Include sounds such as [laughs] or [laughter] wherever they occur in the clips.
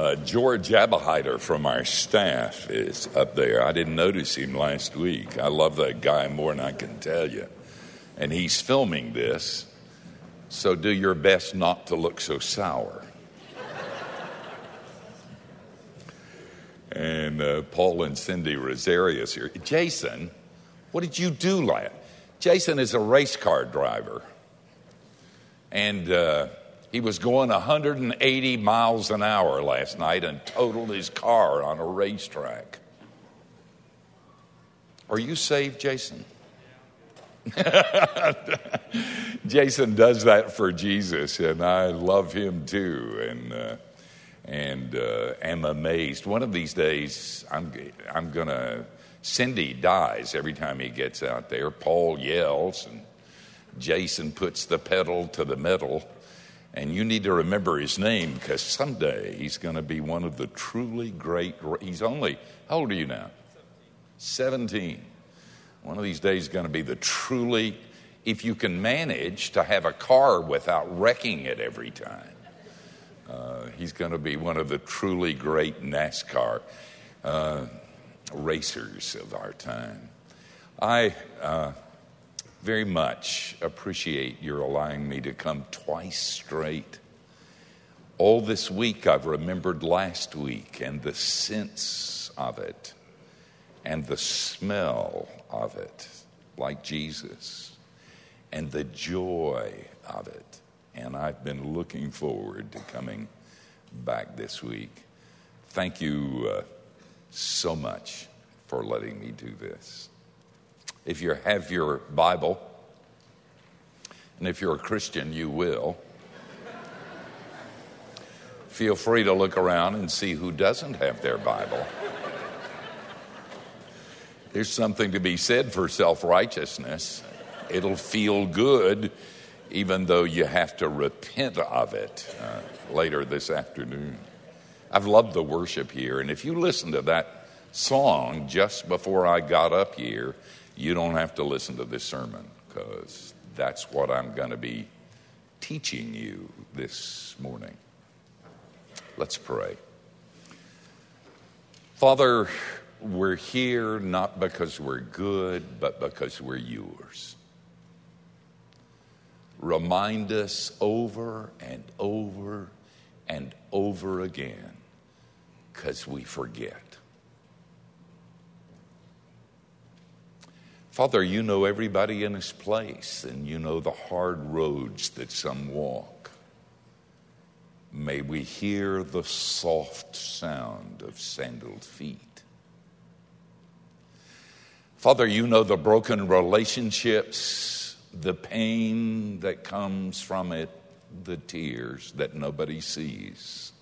Uh, George Abehider from our staff is up there. I didn't notice him last week. I love that guy more than I can tell you. And he's filming this, so do your best not to look so sour. and uh, Paul and Cindy Rosarius here. Jason, what did you do last? Jason is a race car driver. And uh, he was going 180 miles an hour last night and totaled his car on a racetrack. Are you saved, Jason? [laughs] Jason does that for Jesus, and I love him too, and uh, and uh, am amazed. One of these days, I'm I'm gonna. Cindy dies every time he gets out there. Paul yells, and Jason puts the pedal to the metal and you need to remember his name because someday he's going to be one of the truly great. He's only, how old are you now? 17. One of these days, is going to be the truly, if you can manage to have a car without wrecking it every time, uh, he's going to be one of the truly great NASCAR uh, racers of our time. I. Uh, very much appreciate your allowing me to come twice straight. All this week, I've remembered last week and the sense of it and the smell of it, like Jesus, and the joy of it. And I've been looking forward to coming back this week. Thank you uh, so much for letting me do this. If you have your Bible, and if you're a Christian, you will, feel free to look around and see who doesn't have their Bible. There's something to be said for self righteousness. It'll feel good, even though you have to repent of it uh, later this afternoon. I've loved the worship here, and if you listen to that song just before I got up here, you don't have to listen to this sermon because that's what I'm going to be teaching you this morning. Let's pray. Father, we're here not because we're good, but because we're yours. Remind us over and over and over again because we forget. Father, you know everybody in this place, and you know the hard roads that some walk. May we hear the soft sound of sandaled feet. Father, you know the broken relationships, the pain that comes from it, the tears that nobody sees.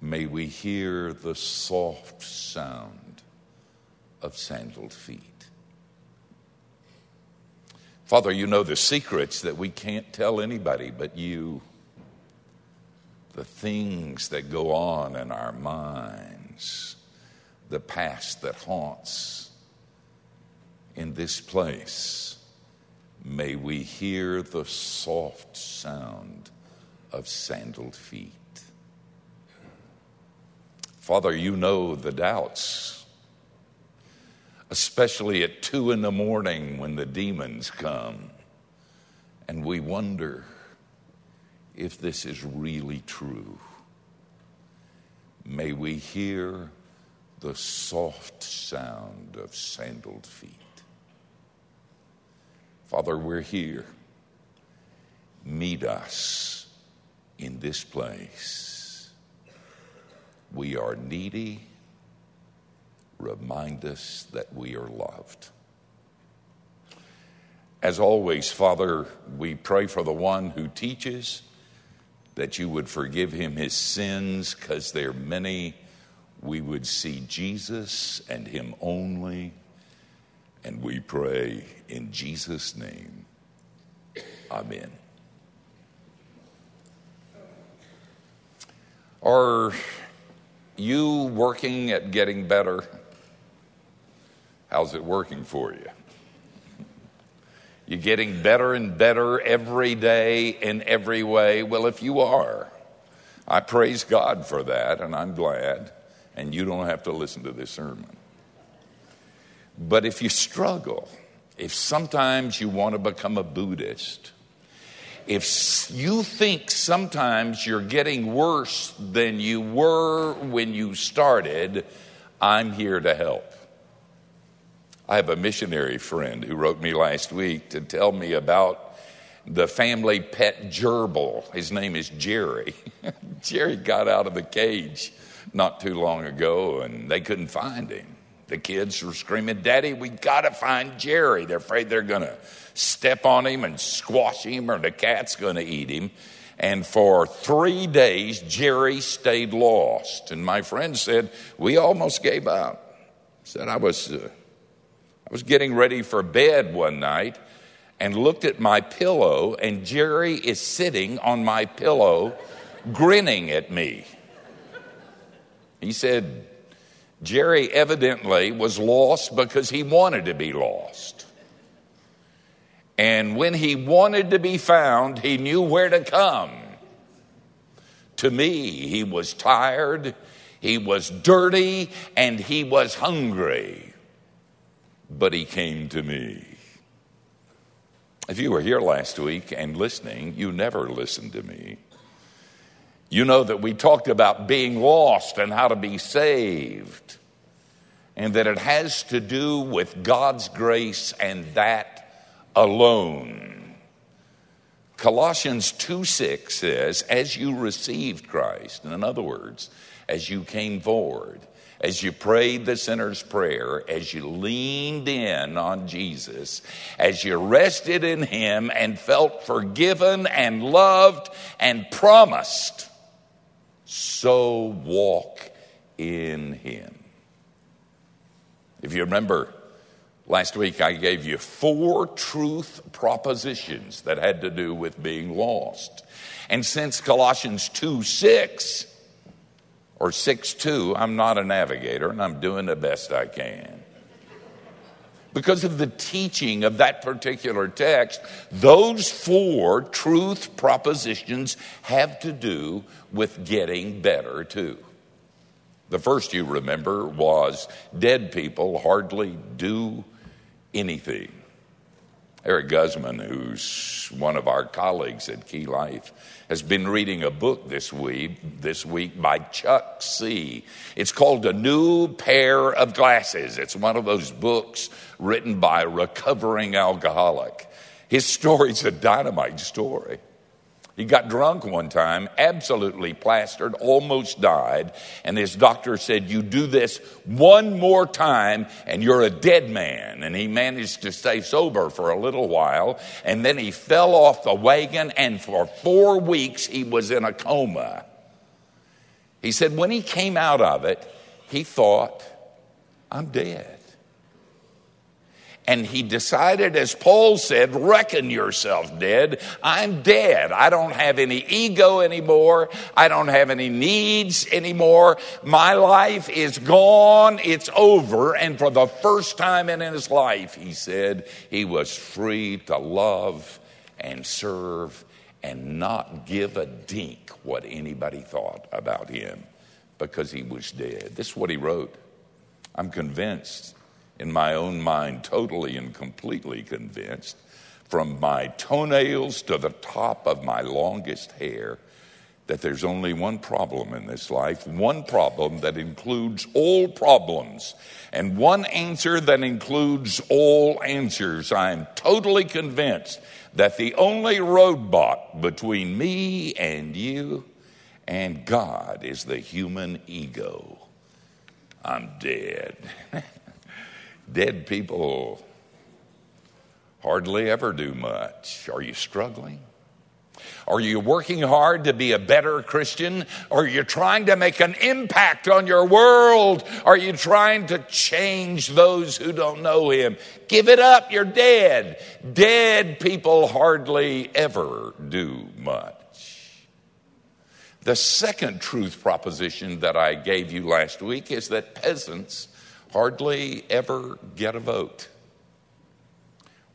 May we hear the soft sound of sandaled feet. Father, you know the secrets that we can't tell anybody but you. The things that go on in our minds, the past that haunts in this place. May we hear the soft sound of sandaled feet. Father, you know the doubts especially at two in the morning when the demons come and we wonder if this is really true. May we hear the soft sound of sandaled feet. Father, we're here. Meet us in this place. We are needy remind us that we are loved. As always, Father, we pray for the one who teaches that you would forgive him his sins because they're many. We would see Jesus and him only. And we pray in Jesus' name. Amen. Are you working at getting better? How's it working for you? You're getting better and better every day in every way? Well, if you are, I praise God for that, and I'm glad, and you don't have to listen to this sermon. But if you struggle, if sometimes you want to become a Buddhist, if you think sometimes you're getting worse than you were when you started, I'm here to help. I have a missionary friend who wrote me last week to tell me about the family pet gerbil. His name is Jerry. [laughs] Jerry got out of the cage not too long ago and they couldn't find him. The kids were screaming, Daddy, we got to find Jerry. They're afraid they're to step on him and squash him or the cat's to eat him. And for three days, Jerry stayed lost. And my friend said, We almost gave up. Said, I was. Uh, was getting ready for bed one night and looked at my pillow, and Jerry is sitting on my pillow, grinning at me. He said, Jerry evidently was lost because he wanted to be lost. And when he wanted to be found, he knew where to come. To me, he was tired, he was dirty, and he was hungry but he came to me. If you were here last week and listening, you never listened to me. You know that we talked about being lost and how to be saved, and that it has to do with God's grace and that alone. Colossians 2 6 says, As you received Christ, in other words, as you came forward, as you prayed the sinner's prayer, as you leaned in on Jesus, as you rested in Him and felt forgiven and loved and promised, so walk in Him. If you remember, last week I gave you four truth propositions that had to do with being lost. And since Colossians 2 6, or 6'2, I'm not a navigator and I'm doing the best I can. Because of the teaching of that particular text, those four truth propositions have to do with getting better too. The first you remember was dead people hardly do anything. Eric Guzman, who's one of our colleagues at Key Life, has been reading a book this week, this week by Chuck C. It's called A New Pair of Glasses. It's one of those books written by a recovering alcoholic. His story's a dynamite story. He got drunk one time, absolutely plastered, almost died, and his doctor said, You do this one more time and you're a dead man. And he managed to stay sober for a little while, and then he fell off the wagon, and for four weeks he was in a coma. He said, When he came out of it, he thought, I'm dead. And he decided, as Paul said, reckon yourself dead. I'm dead. I don't have any ego anymore. I don't have any needs anymore. My life is gone. It's over. And for the first time in his life, he said he was free to love and serve and not give a dink what anybody thought about him because he was dead. This is what he wrote. I'm convinced in my own mind, totally and completely convinced, from my toenails to the top of my longest hair, that there's only one problem in this life, one problem that includes all problems, and one answer that includes all answers. I am totally convinced that the only roadblock between me and you and God is the human ego. I'm dead. [laughs] Dead people hardly ever do much. Are you struggling? Are you working hard to be a better Christian? Are you trying to make an impact on your world? Are you trying to change those who don't know Him? Give it up, you're dead. Dead people hardly ever do much. The second truth proposition that I gave you last week is that peasants hardly ever get a vote.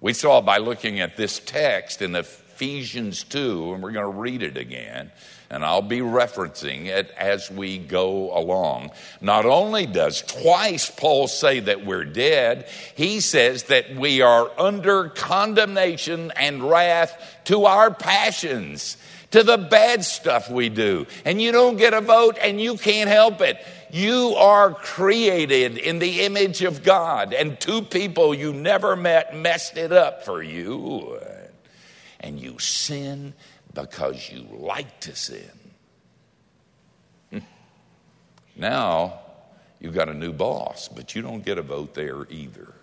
We saw by looking at this text in Ephesians 2, and we're going to read it again. And I'll be referencing it as we go along. Not only does twice Paul say that we're dead, he says that we are under condemnation and wrath to our passions, to the bad stuff we do. And you don't get a vote and you can't help it. You are created in the image of God, and two people you never met messed it up for you. And you sin because you like to sin. Hmm. Now, you've got a new boss, but you don't get a vote there either.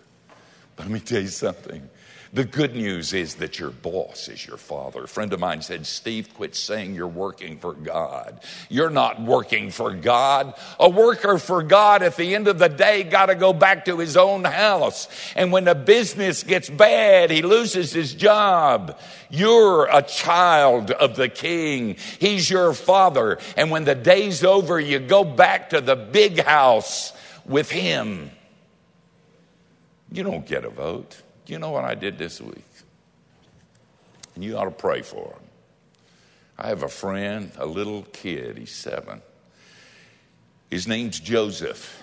But let me tell you something the good news is that your boss is your father. A friend of mine said, Steve, quit saying you're working for God. You're not working for God. A worker for God at the end of the day got to go back to his own house. And when the business gets bad, he loses his job. You're a child of the king. He's your father. And when the day's over, you go back to the big house with him. You don't get a vote you know what I did this week? And you ought to pray for him. I have a friend, a little kid, he's seven. His name's Joseph,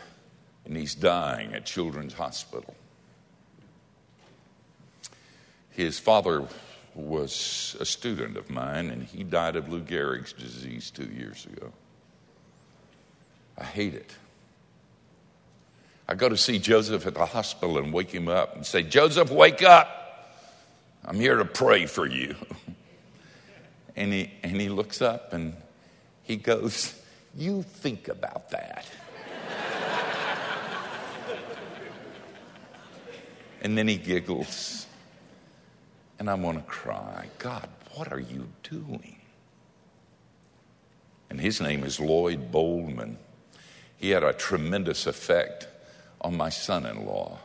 and he's dying at Children's Hospital. His father was a student of mine, and he died of Lou Gehrig's disease two years ago. I hate it. I go to see Joseph at the hospital and wake him up and say, Joseph, wake up. I'm here to pray for you. [laughs] And he, and he looks up and he goes, You think about that. [laughs] and then he giggles. And I want to cry, God, what are you doing? And his name is Lloyd Boldman. He had a tremendous effect on my son in law,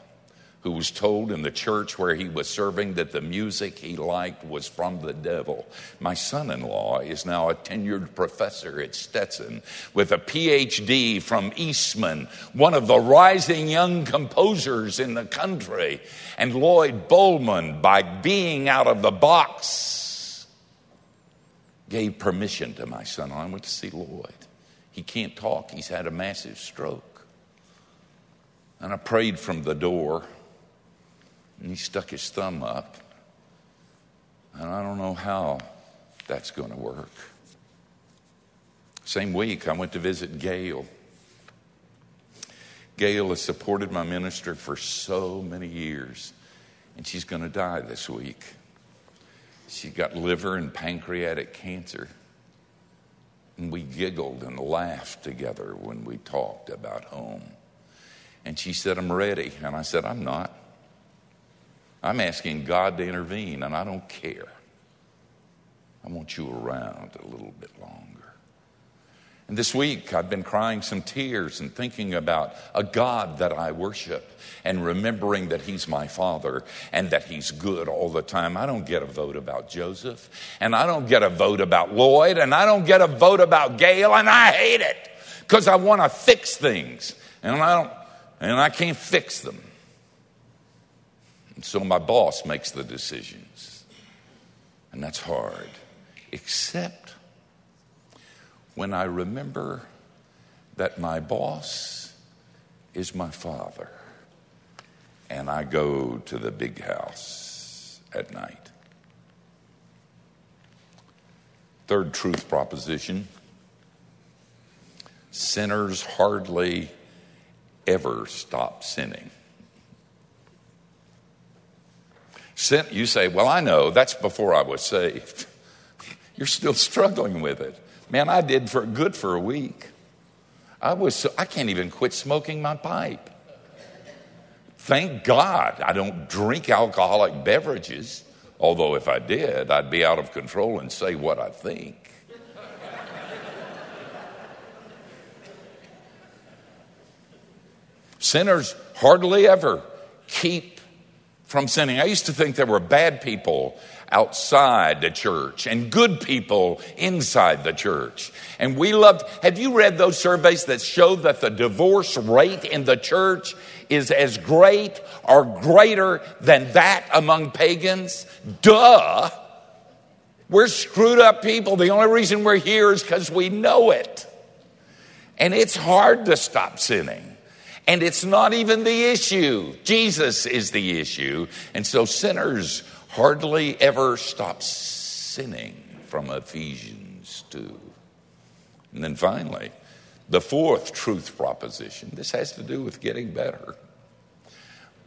who was told in the church where he was serving that the music he liked was from the devil. My son in law is now a tenured professor at Stetson with a PhD from Eastman, one of the rising young composers in the country. And Lloyd Boldman, by being out of the box, gave permission to my son. I went to see Lloyd. He can't talk, he's had a massive stroke. And I prayed from the door, and he stuck his thumb up. And I don't know how that's going to work. Same week, I went to visit Gail. Gail has supported my minister for so many years, and she's going to die this week. She got liver and pancreatic cancer. And we giggled and laughed together when we talked about home. And she said, I'm ready. And I said, I'm not. I'm asking God to intervene, and I don't care. I want you around a little bit longer. And this week, I've been crying some tears and thinking about a God that I worship and remembering that He's my Father and that He's good all the time. I don't get a vote about Joseph, and I don't get a vote about Lloyd, and I don't get a vote about Gail, and I hate it because I want to fix things. And I don't, and I can't fix them. And so my boss makes the decisions. And that's hard. Except when I remember that my boss is my father. And I go to the big house at night. Third truth proposition sinners hardly ever stop sinning. Sin, you say, Well, I know, that's before I was saved. [laughs] You're still struggling with it. Man, I did for good for a week. I was so, I can't even quit smoking my pipe. Thank God I don't drink alcoholic beverages. Although if I did, I'd be out of control and say what I think. Sinners hardly ever keep from sinning. I used to think there were bad people outside the church and good people inside the church. And we loved, have you read those surveys that show that the divorce rate in the church is as great or greater than that among pagans? Duh. We're screwed up people. The only reason we're here is because we know it. And it's hard to stop sinning. And it's not even the issue. Jesus is the issue. And so sinners hardly ever stop sinning from Ephesians 2. And then finally, the fourth truth proposition this has to do with getting better.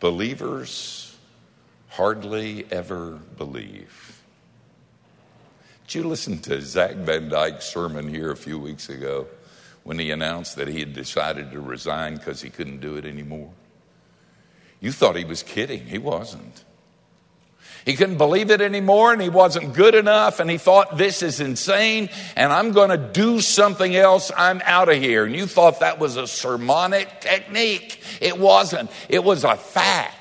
Believers hardly ever believe. Did you listen to Zach Van Dyke's sermon here a few weeks ago when he announced that he had decided to resign because he couldn't do it anymore? You thought he was kidding. He wasn't. He couldn't believe it anymore and he wasn't good enough and he thought this is insane and I'm going to do something else. I'm out of here. And you thought that was a sermonic technique. It wasn't. It was a fact.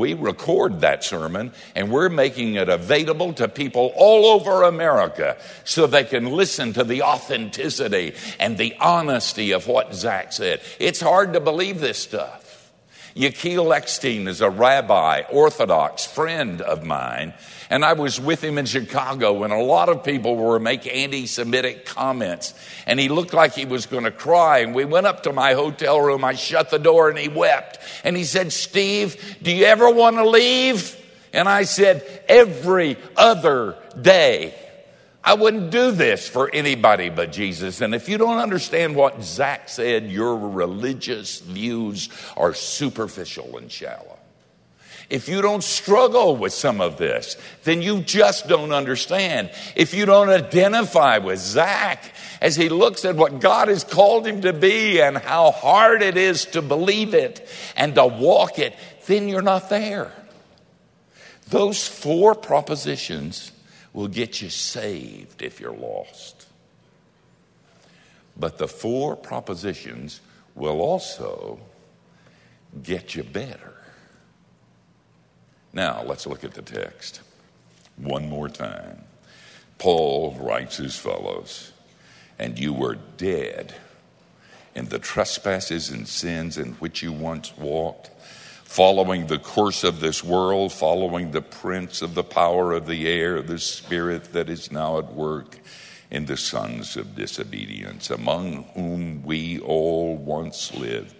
We record that sermon and we're making it available to people all over America so they can listen to the authenticity and the honesty of what Zach said. It's hard to believe this stuff. Yechiel Eckstein is a rabbi, Orthodox friend of mine, and I was with him in Chicago when a lot of people were making anti Semitic comments, and he looked like he was going to cry. And we went up to my hotel room, I shut the door, and he wept. And he said, Steve, do you ever want to leave? And I said, Every other day. I wouldn't do this for anybody but Jesus. And if you don't understand what Zach said, your religious views are superficial and shallow. If you don't struggle with some of this, then you just don't understand. If you don't identify with Zach as he looks at what God has called him to be and how hard it is to believe it and to walk it, then you're not there. Those four propositions will get you saved if you're lost. But the four propositions will also get you better. Now, let's look at the text. One more time. Paul writes as follows. And you were dead in the trespasses and sins in which you once walked following the course of this world, following the prince of the power of the air, the spirit that is now at work in the sons of disobedience, among whom we all once lived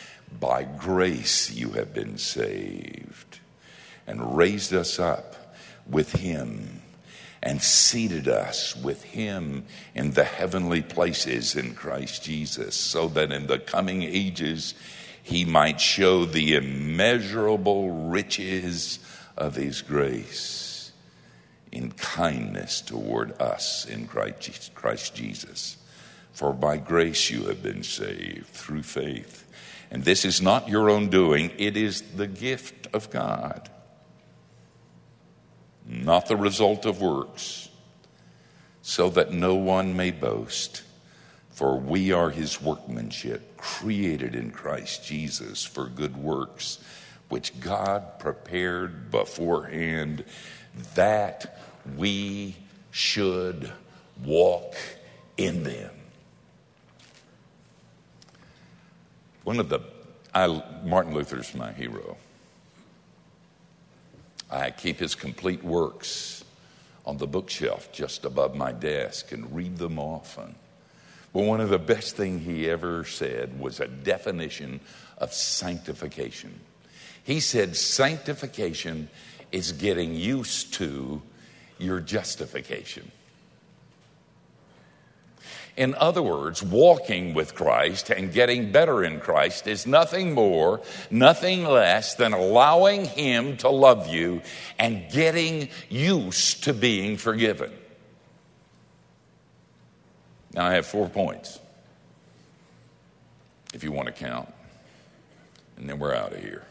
By grace you have been saved, and raised us up with him, and seated us with him in the heavenly places in Christ Jesus, so that in the coming ages, he might show the immeasurable riches of his grace in kindness toward us in Christ Jesus. For by grace you have been saved through faith. And this is not your own doing, it is the gift of God, not the result of works, so that no one may boast. For we are his workmanship, created in Christ Jesus for good works, which God prepared beforehand that we should walk in them. One of the, I, Martin Luther's my hero. I keep his complete works on the bookshelf just above my desk and read them often. But one of the best things he ever said was a definition of sanctification. He said, Sanctification is getting used to your justification. In other words, walking with Christ and getting better in Christ is nothing more, nothing less than allowing Him to love you and getting used to being forgiven. Now I have four points, if you want to count, and then we're out of here.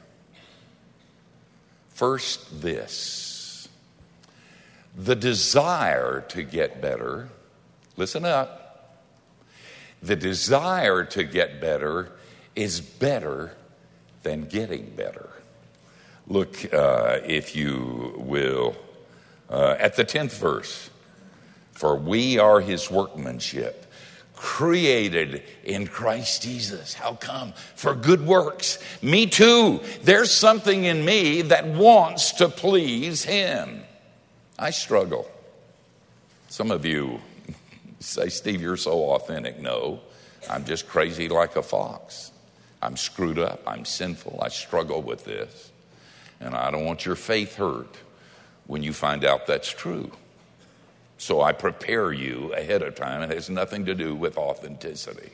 First, this the desire to get better Listen up. The desire to get better is better than getting better. Look, uh, if you will, uh, at the 10th verse. For we are his workmanship, created in Christ Jesus. How come? For good works. Me too. There's something in me that wants to please him. I struggle. Some of you say, Steve, you're so authentic. No, I'm just crazy like a fox. I'm screwed up. I'm sinful. I struggle with this. And I don't want your faith hurt when you find out that's true. So I prepare you ahead of time. It has nothing to do with authenticity.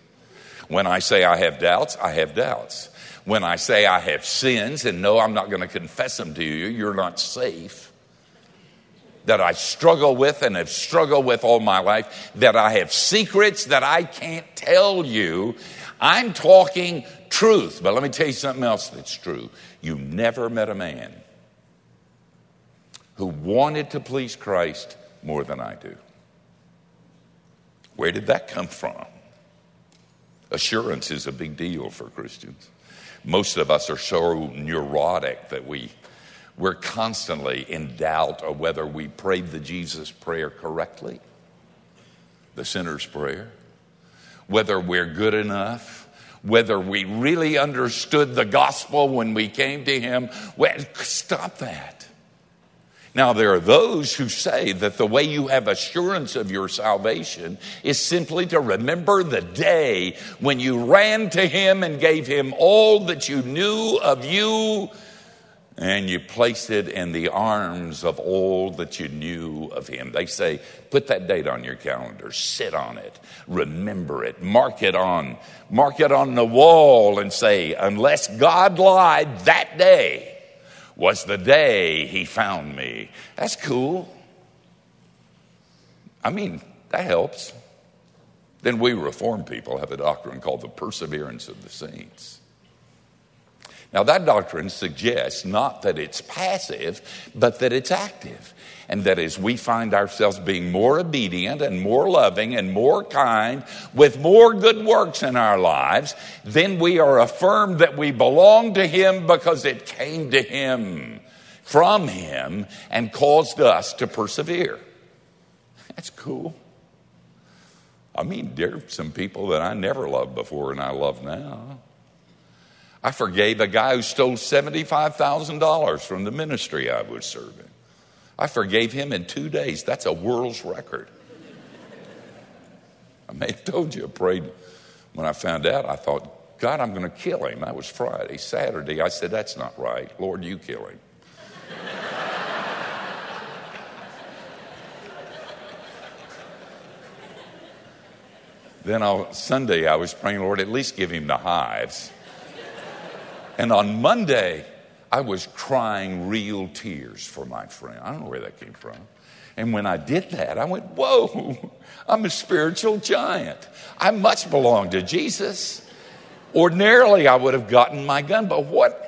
When I say I have doubts, I have doubts. When I say I have sins and no, I'm not going to confess them to you, you're not safe. That I struggle with and have struggled with all my life, that I have secrets that I can't tell you. I'm talking truth. But let me tell you something else that's true. You never met a man who wanted to please Christ more than I do. Where did that come from? Assurance is a big deal for Christians. Most of us are so neurotic that we, we're constantly in doubt of whether we prayed the Jesus prayer correctly, the sinner's prayer, whether we're good enough, whether we really understood the gospel when we came to Him. Well, stop that. Now, there are those who say that the way you have assurance of your salvation is simply to remember the day when you ran to Him and gave Him all that you knew of you, and you placed it in the arms of all that you knew of Him. They say, put that date on your calendar, sit on it, remember it, mark it on, mark it on the wall, and say, unless God lied that day, was the day he found me. That's cool. I mean, that helps. Then we reform people have a doctrine called the perseverance of the saints. Now, that doctrine suggests not that it's passive, but that it's active and that as we find ourselves being more obedient and more loving and more kind with more good works in our lives, then we are affirmed that we belong to Him because it came to Him, from Him, and caused us to persevere. That's cool. I mean, there are some people that I never loved before and I love now. I forgave a guy who stole $75,000 from the ministry I was serving. I forgave him in two days. That's a world's record. I may have told you, I prayed when I found out. I thought, God, I'm going to kill him. That was Friday. Saturday, I said, That's not right. Lord, you kill him. then on Sunday, I was praying, Lord, at least give him the hives. And on Monday, I was crying real tears for my friend. I don't know where that came from. And when I did that, I went, Whoa, [laughs] I'm a spiritual giant. I must belong to Jesus. Ordinarily, I would have gotten my gun, but what?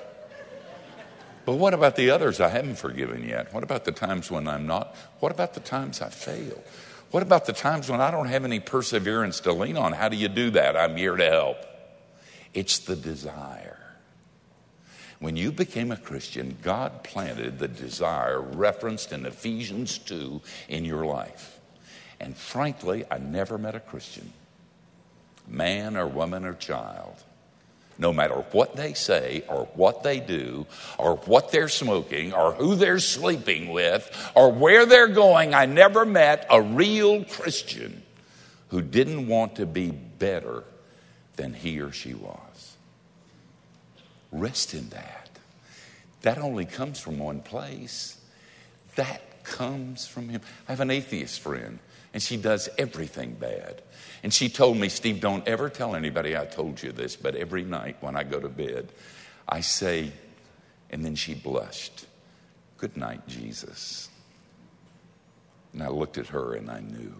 But what about the others I haven't forgiven yet? What about the times when I'm not? What about the times I fail? What about the times when I don't have any perseverance to lean on? How do you do that? I'm here to help. It's the desire. When you became a Christian, God planted the desire referenced in Ephesians 2 in your life. And frankly, I never met a Christian, man or woman or child, no matter what they say or what they do or what they're smoking or who they're sleeping with or where they're going, I never met a real Christian who didn't want to be better than he or she was. Rest in that. That only comes from one place. That comes from Him. I have an atheist friend, and she does everything bad. And she told me, Steve, don't ever tell anybody I told you this, but every night when I go to bed, I say, and then she blushed, Good night, Jesus. And I looked at her and I knew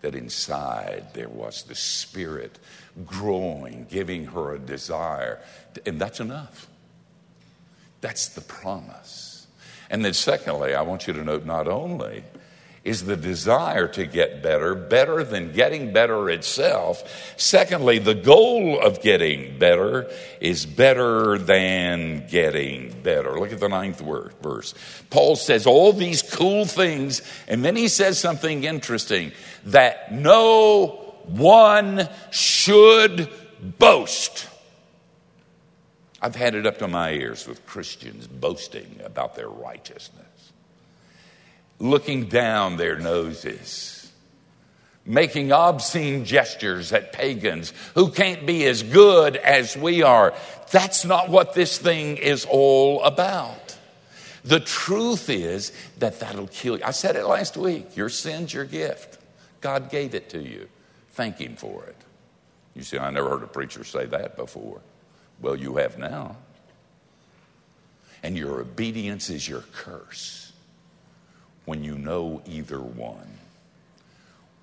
that inside there was the Spirit growing, giving her a desire. And that's enough. That's the promise. And then, secondly, I want you to note not only is the desire to get better, better than getting better itself. Secondly, the goal of getting better is better than getting better. Look at the ninth word, verse. Paul says all these cool things, and then he says something interesting that no one should boast. I've had it up to my ears with Christians boasting about their righteousness looking down their noses, making obscene gestures at pagans who can't be as good as we are. That's not what this thing is all about. The truth is that that'll kill you. I said it last week your sin's your gift. God gave it to you. Thank Him for it. You see, I never heard a preacher say that before. Well, you have now. And your obedience is your curse when you know either one.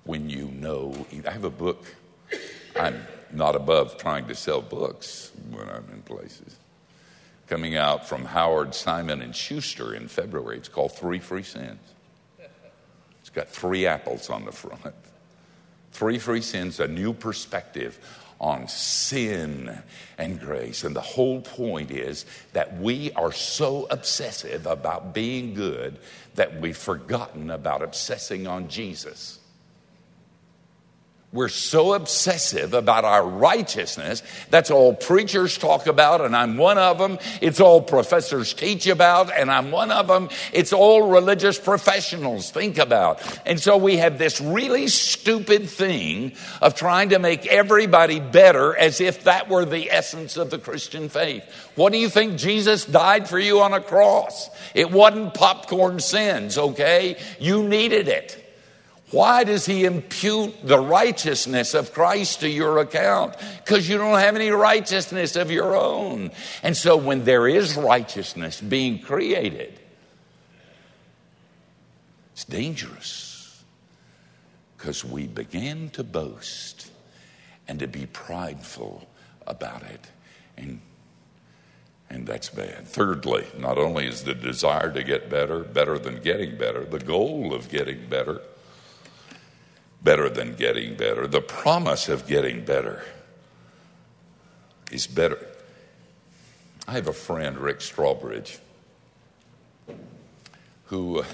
When you know, I have a book. I'm not above trying to sell books when I'm in places. Coming out from Howard Simon and Schuster in February. It's called Three Free Sins. It's got three apples on the front. Three free sins, a new perspective on sin and grace. And the whole point is that we are so obsessive about being good that we've forgotten about obsessing on Jesus. We're so obsessive about our righteousness. That's all preachers talk about, and I'm one of them. It's all professors teach about, and I'm one of them. It's all religious professionals think about. And so we have this really stupid thing of trying to make everybody better as if that were the essence of the Christian faith. What do you think Jesus died for you on a cross? It wasn't popcorn sins, okay? You needed it. Why does he impute the righteousness of Christ to your account? Because you don't have any righteousness of your own. And so when there is righteousness being created, it's dangerous because we begin to boast and to be prideful about it. And, and that's bad. Thirdly, not only is the desire to get better better than getting better, the goal of getting better better than getting better. The promise of getting better is better. I have a friend, Rick Strawbridge, who uh,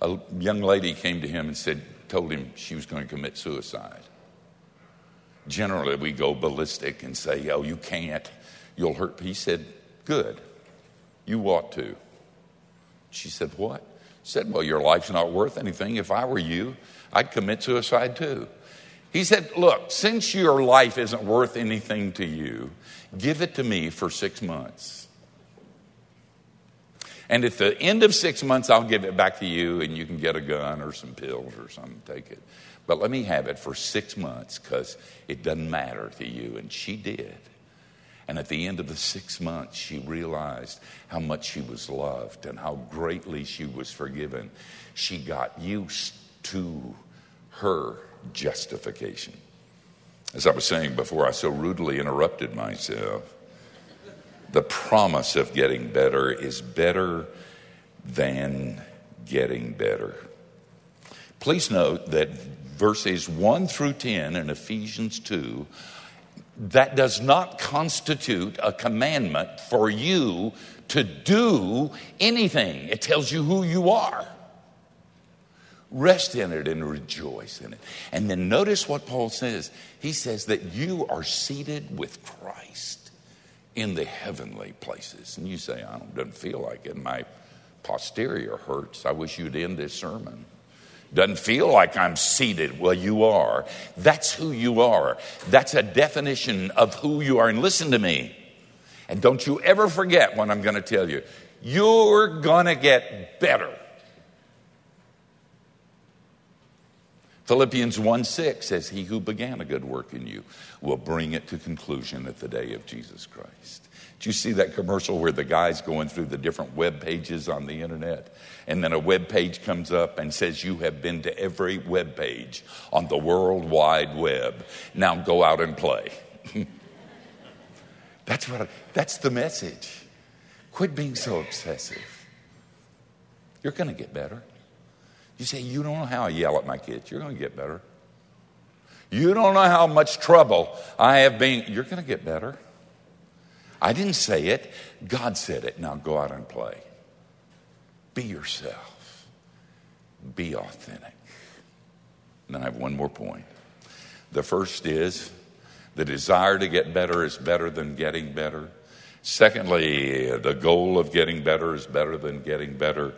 a young lady came to him and said, told him she was going to commit suicide. Generally, we go ballistic and say, Oh, you can't, you'll hurt. He said, Good, you ought to. She said, What? Said, Well, your life's not worth anything. If I were you, I'd commit suicide too. He said, Look, since your life isn't worth anything to you, give it to me for six months. And at the end of six months, I'll give it back to you and you can get a gun or some pills or something, take it. But let me have it for six months because it doesn't matter to you. And she did. And at the end of the six months, she realized how much she was loved and how greatly she was forgiven. She got used to her justification. As I was saying before, I so rudely interrupted myself. The promise of getting better is better than getting better. Please note that verses 1 through 10 in Ephesians 2 that does not constitute a commandment for you to do anything. It tells you who you are. Rest in it and rejoice in it. And then notice what Paul says. He says that you are seated with Christ in the heavenly places. And you say, I don't doesn't feel like it. My posterior hurts. I wish you'd end this sermon. Doesn't feel like I'm seated. Well, you are. That's who you are. That's a definition of who you are. And listen to me. And don't you ever forget what I'm going to tell you. You're going to get better. Philippians 1 6 says, He who began a good work in you will bring it to conclusion at the day of Jesus Christ. Do you see that commercial where the guy's going through the different web pages on the internet? And then a web page comes up and says, You have been to every web page on the World Wide Web. Now go out and play. [laughs] that's, what I, that's the message. Quit being so obsessive. You're going to get better. You say, You don't know how I yell at my kids. You're going to get better. You don't know how much trouble I have been. You're going to get better. I didn't say it, God said it. Now go out and play. Be yourself, be authentic. And I have one more point. The first is the desire to get better is better than getting better. Secondly, the goal of getting better is better than getting better.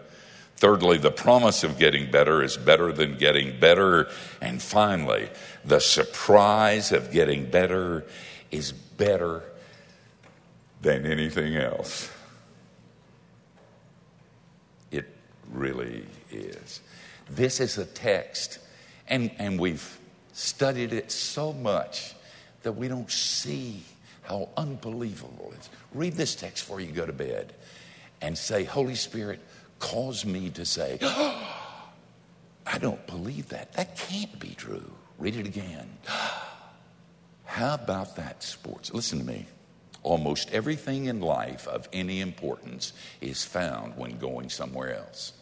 Thirdly, the promise of getting better is better than getting better. And finally, the surprise of getting better is better than anything else. It really is. This is a text, and, and we've studied it so much that we don't see how unbelievable it is. Read this text before you go to bed and say, Holy Spirit, cause me to say, oh, [gasps] I don't believe that. That can't be true. Read it again. [gasps] How about that sports? Listen to me. Almost everything in life of any importance is found when going somewhere else.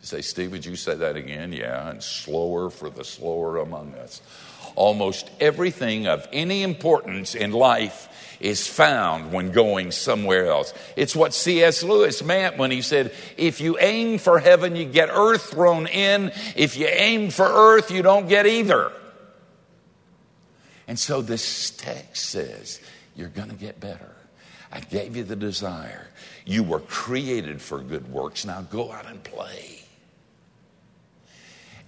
You say, Steve, would you say that again? Yeah, and slower for the slower among us. Almost everything of any importance in life is found when going somewhere else. It's what C.S. Lewis meant when he said, if you aim for heaven, you get earth thrown in. If you aim for earth, you don't get either. And so this text says, you're going to get better. I gave you the desire. You were created for good works. Now go out and play.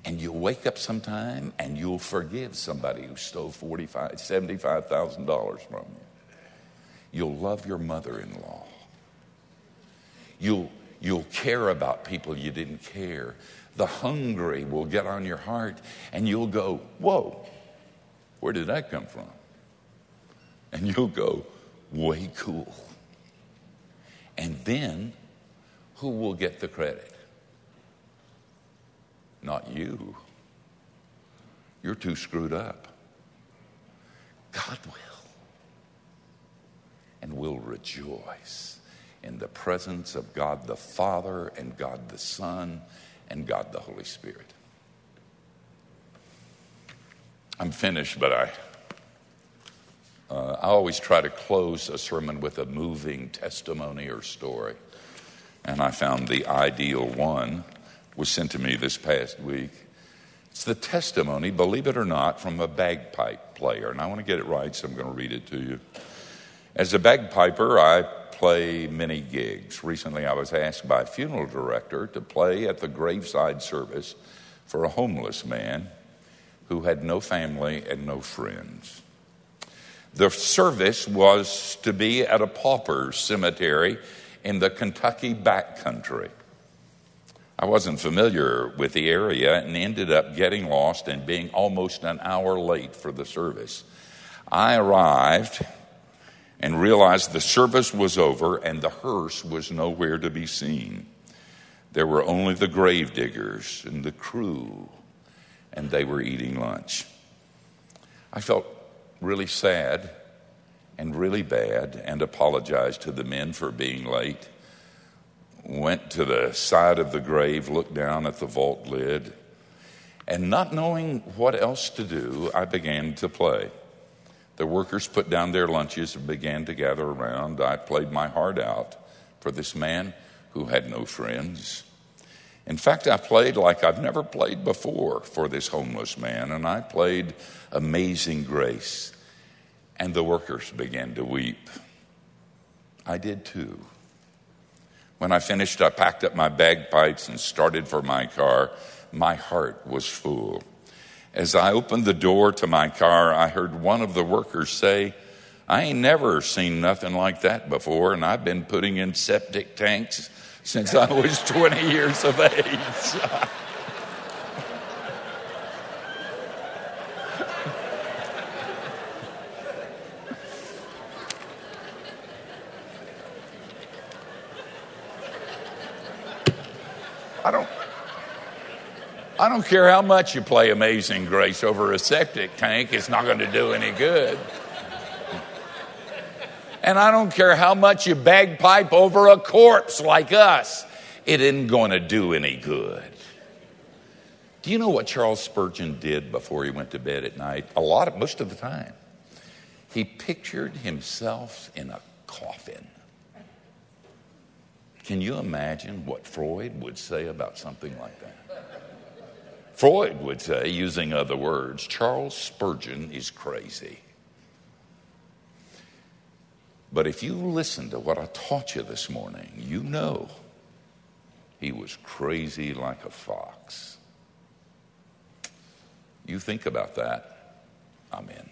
And you'll wake up sometime and you'll forgive somebody who stole $45,000, $75,000 from you. You'll love your mother in law. You'll, you'll care about people you didn't care. The hungry will get on your heart and you'll go, Whoa, where did that come from? And you'll go, Way cool. And then who will get the credit? Not you. You're too screwed up. God will and will rejoice in the presence of God the Father and God the Son and God the Holy Spirit. I'm finished, but I, uh, I always try to close a sermon with a moving testimony or story. And I found the ideal one was sent to me this past week. It's the testimony, believe it or not, from a bagpipe player. And I want to get it right, so I'm going to read it to you. As a bagpiper, I play many gigs. Recently, I was asked by a funeral director to play at the graveside service for a homeless man who had no family and no friends. The service was to be at a pauper cemetery in the Kentucky backcountry. I wasn't familiar with the area and ended up getting lost and being almost an hour late for the service. I arrived and realized the service was over and the hearse was nowhere to be seen. There were only the grave diggers and the crew, and they were eating lunch. I felt really sad and really bad and apologized to the men for being late. Went to the side of the grave, looked down at the vault lid, and not knowing what else to do, I began to play. The workers put down their lunches and began to gather around. I played my heart out for this man who had no friends. In fact, I played like I've never played before for this homeless man, and I played Amazing Grace. And the workers began to weep. I did too. When I finished, I packed up my bagpipes and started for my car. My heart was full. As I opened the door to my car, I heard one of the workers say, I ain't never seen nothing like that before, and I've been putting in septic tanks since I was [laughs] 20 years of age. [laughs] I don't. I don't care how much you play Amazing Grace over a septic tank, it's not going to do any good. And I don't care how much you bagpipe over a corpse like us, it isn't going to do any good. Do you know what Charles Spurgeon did before he went to bed at night? A lot of, most of the time. He pictured himself in a coffin. Can you imagine what Freud would say about something like that? Freud would say, using other words, Charles Spurgeon is crazy. But if you listen to what I taught you this morning, you know he was crazy like a fox. You think about that. Amen.